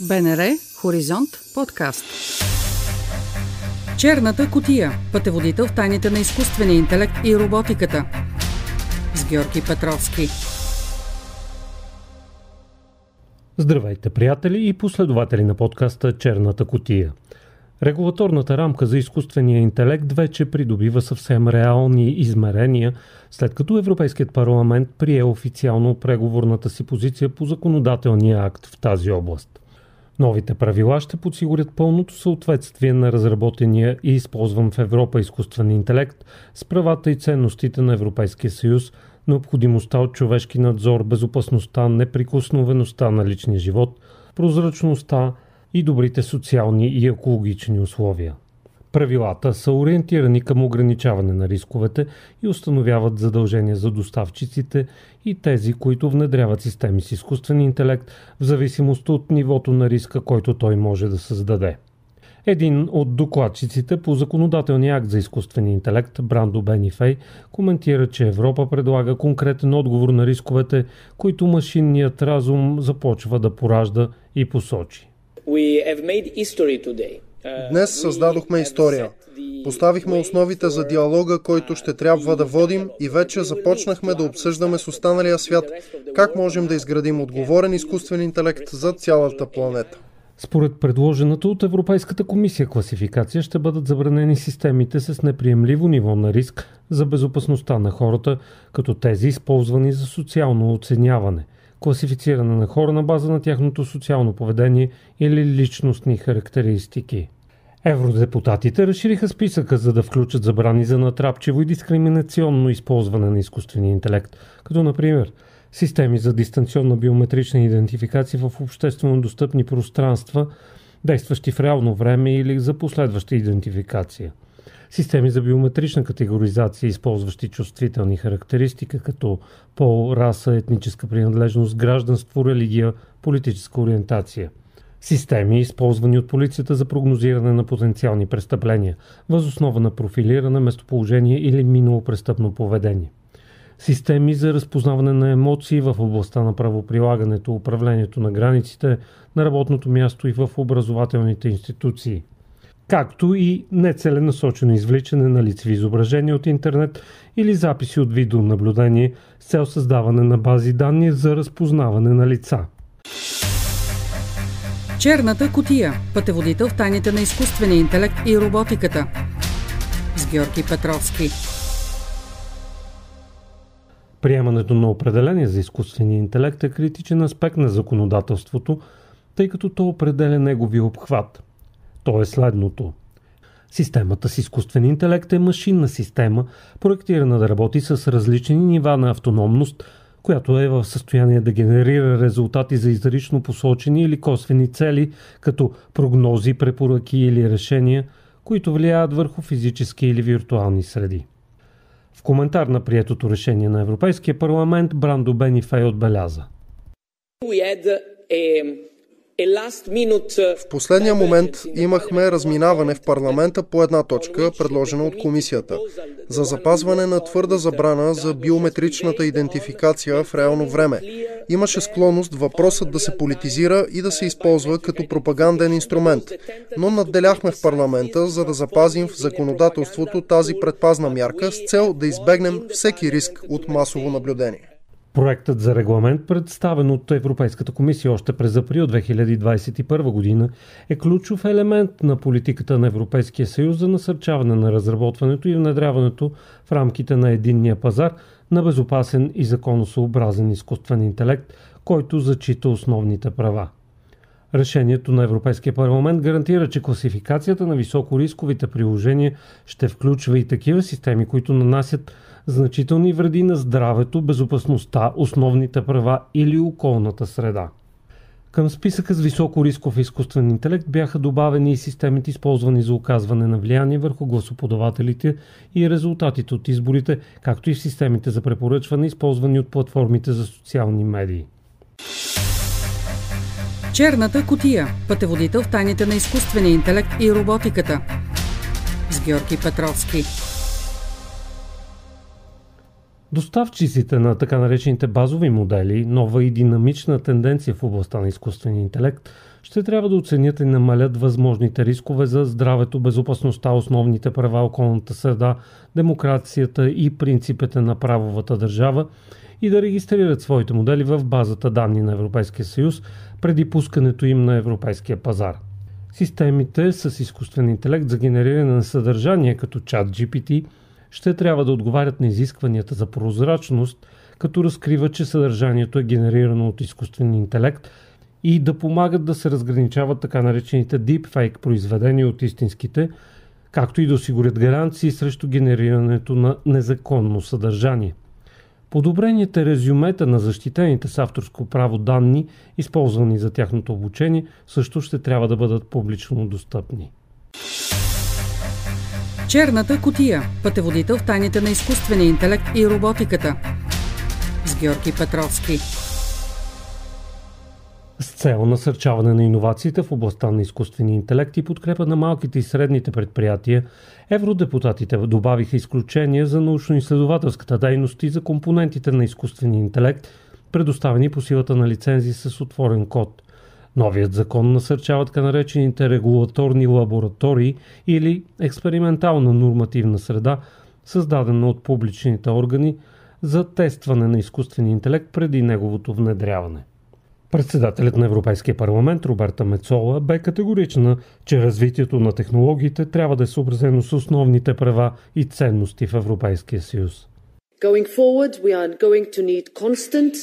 БНР Хоризонт подкаст. Черната котия. Пътеводител в тайните на изкуствения интелект и роботиката. С Георги Петровски. Здравейте, приятели и последователи на подкаста Черната котия. Регулаторната рамка за изкуствения интелект вече придобива съвсем реални измерения, след като Европейският парламент прие официално преговорната си позиция по законодателния акт в тази област. Новите правила ще подсигурят пълното съответствие на разработения и използван в Европа изкуствен интелект с правата и ценностите на Европейския съюз, необходимостта от човешки надзор, безопасността, неприкосновеността на личния живот, прозрачността и добрите социални и екологични условия. Правилата са ориентирани към ограничаване на рисковете и установяват задължения за доставчиците и тези, които внедряват системи с изкуствен интелект в зависимост от нивото на риска, който той може да създаде. Един от докладчиците по законодателния акт за изкуствен интелект, Брандо Бенифей, коментира, че Европа предлага конкретен отговор на рисковете, които машинният разум започва да поражда и посочи. Днес създадохме история. Поставихме основите за диалога, който ще трябва да водим и вече започнахме да обсъждаме с останалия свят как можем да изградим отговорен изкуствен интелект за цялата планета. Според предложената от Европейската комисия класификация ще бъдат забранени системите с неприемливо ниво на риск за безопасността на хората, като тези използвани за социално оценяване, класифициране на хора на база на тяхното социално поведение или личностни характеристики. Евродепутатите разшириха списъка, за да включат забрани за натрапчиво и дискриминационно използване на изкуствения интелект, като например системи за дистанционна биометрична идентификация в обществено достъпни пространства, действащи в реално време или за последваща идентификация. Системи за биометрична категоризация, използващи чувствителни характеристики, като пол, раса, етническа принадлежност, гражданство, религия, политическа ориентация – Системи, използвани от полицията за прогнозиране на потенциални престъпления, възоснова на профилиране, местоположение или минало престъпно поведение. Системи за разпознаване на емоции в областта на правоприлагането, управлението на границите, на работното място и в образователните институции както и нецеленасочено извличане на лицеви изображения от интернет или записи от видеонаблюдение с цел създаване на бази данни за разпознаване на лица. Черната котия. Пътеводител в тайните на изкуствения интелект и роботиката. С Георги Петровски. Приемането на определение за изкуствения интелект е критичен аспект на законодателството, тъй като то определя неговия обхват. То е следното. Системата с изкуствен интелект е машинна система, проектирана да работи с различни нива на автономност – която е в състояние да генерира резултати за изрично посочени или косвени цели, като прогнози, препоръки или решения, които влияят върху физически или виртуални среди. В коментар на приетото решение на Европейския парламент Брандо Бенифей отбеляза. Uh, в последния момент имахме разминаване в парламента по една точка, предложена от комисията, за запазване на твърда забрана за биометричната идентификация в реално време. Имаше склонност въпросът да се политизира и да се използва като пропаганден инструмент, но надделяхме в парламента, за да запазим в законодателството тази предпазна мярка с цел да избегнем всеки риск от масово наблюдение. Проектът за регламент, представен от Европейската комисия още през април 2021 година, е ключов елемент на политиката на Европейския съюз за насърчаване на разработването и внедряването в рамките на единния пазар на безопасен и законосъобразен изкуствен интелект, който зачита основните права. Решението на Европейския парламент гарантира, че класификацията на високорисковите приложения ще включва и такива системи, които нанасят значителни вреди на здравето, безопасността, основните права или околната среда. Към списъка с високо рисков изкуствен интелект бяха добавени и системите, използвани за оказване на влияние върху гласоподавателите и резултатите от изборите, както и в системите за препоръчване, използвани от платформите за социални медии. Черната котия. Пътеводител в тайните на изкуствения интелект и роботиката. С Георги Петровски. Доставчиците на така наречените базови модели, нова и динамична тенденция в областта на изкуствения интелект, ще трябва да оценят и намалят възможните рискове за здравето, безопасността, основните права, околната среда, демокрацията и принципите на правовата държава и да регистрират своите модели в базата данни на Европейския съюз преди пускането им на европейския пазар. Системите с изкуствен интелект за генериране на съдържание като чат GPT – ще трябва да отговарят на изискванията за прозрачност, като разкриват, че съдържанието е генерирано от изкуствен интелект и да помагат да се разграничават така наречените deepfake произведения от истинските, както и да осигурят гаранции срещу генерирането на незаконно съдържание. Подобрените резюмета на защитените с авторско право данни, използвани за тяхното обучение, също ще трябва да бъдат публично достъпни. Черната котия – пътеводител в тайните на изкуствения интелект и роботиката. С Георги Петровски. С цел насърчаване на иновациите в областта на изкуствения интелект и подкрепа на малките и средните предприятия, евродепутатите добавиха изключения за научно-изследователската дейност и за компонентите на изкуствения интелект, предоставени по силата на лицензи с отворен код. Новият закон насърчава така наречените регулаторни лаборатории или експериментална нормативна среда, създадена от публичните органи за тестване на изкуствения интелект преди неговото внедряване. Председателят на Европейския парламент Роберта Мецола бе категорична, че развитието на технологиите трябва да е съобразено с основните права и ценности в Европейския съюз. Going forward, we are going to need constant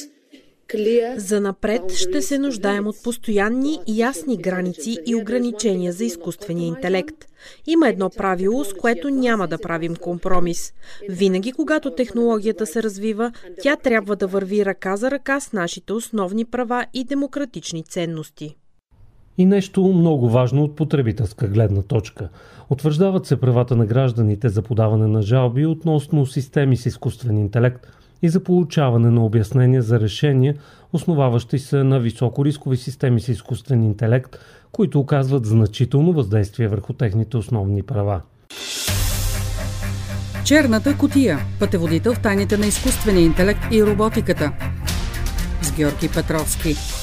за напред ще се нуждаем от постоянни и ясни граници и ограничения за изкуствения интелект. Има едно правило, с което няма да правим компромис. Винаги, когато технологията се развива, тя трябва да върви ръка за ръка с нашите основни права и демократични ценности. И нещо много важно от потребителска гледна точка. Утвърждават се правата на гражданите за подаване на жалби относно системи с изкуствен интелект – и за получаване на обяснения за решения, основаващи се на високорискови системи с изкуствен интелект, които оказват значително въздействие върху техните основни права. Черната котия – пътеводител в тайните на изкуствения интелект и роботиката. С Георги Петровски.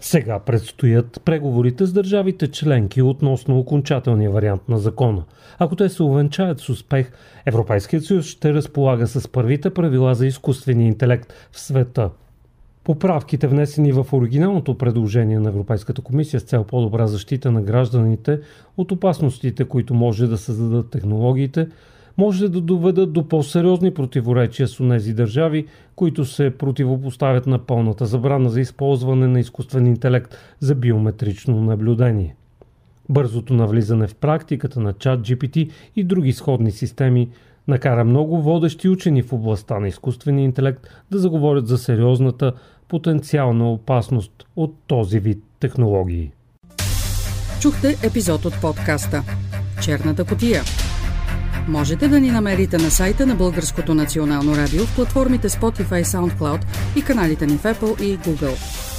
Сега предстоят преговорите с държавите членки относно окончателния вариант на закона. Ако те се увенчаят с успех, Европейският съюз ще разполага с първите правила за изкуствения интелект в света. Поправките, внесени в оригиналното предложение на Европейската комисия с цел по-добра защита на гражданите от опасностите, които може да създадат технологиите, може да доведат до по-сериозни противоречия с тези държави, които се противопоставят на пълната забрана за използване на изкуствен интелект за биометрично наблюдение. Бързото навлизане в практиката на чат GPT и други сходни системи накара много водещи учени в областта на изкуствения интелект да заговорят за сериозната потенциална опасност от този вид технологии. Чухте епизод от подкаста Черната котия Можете да ни намерите на сайта на Българското национално радио в платформите Spotify, SoundCloud и каналите ни в Apple и Google.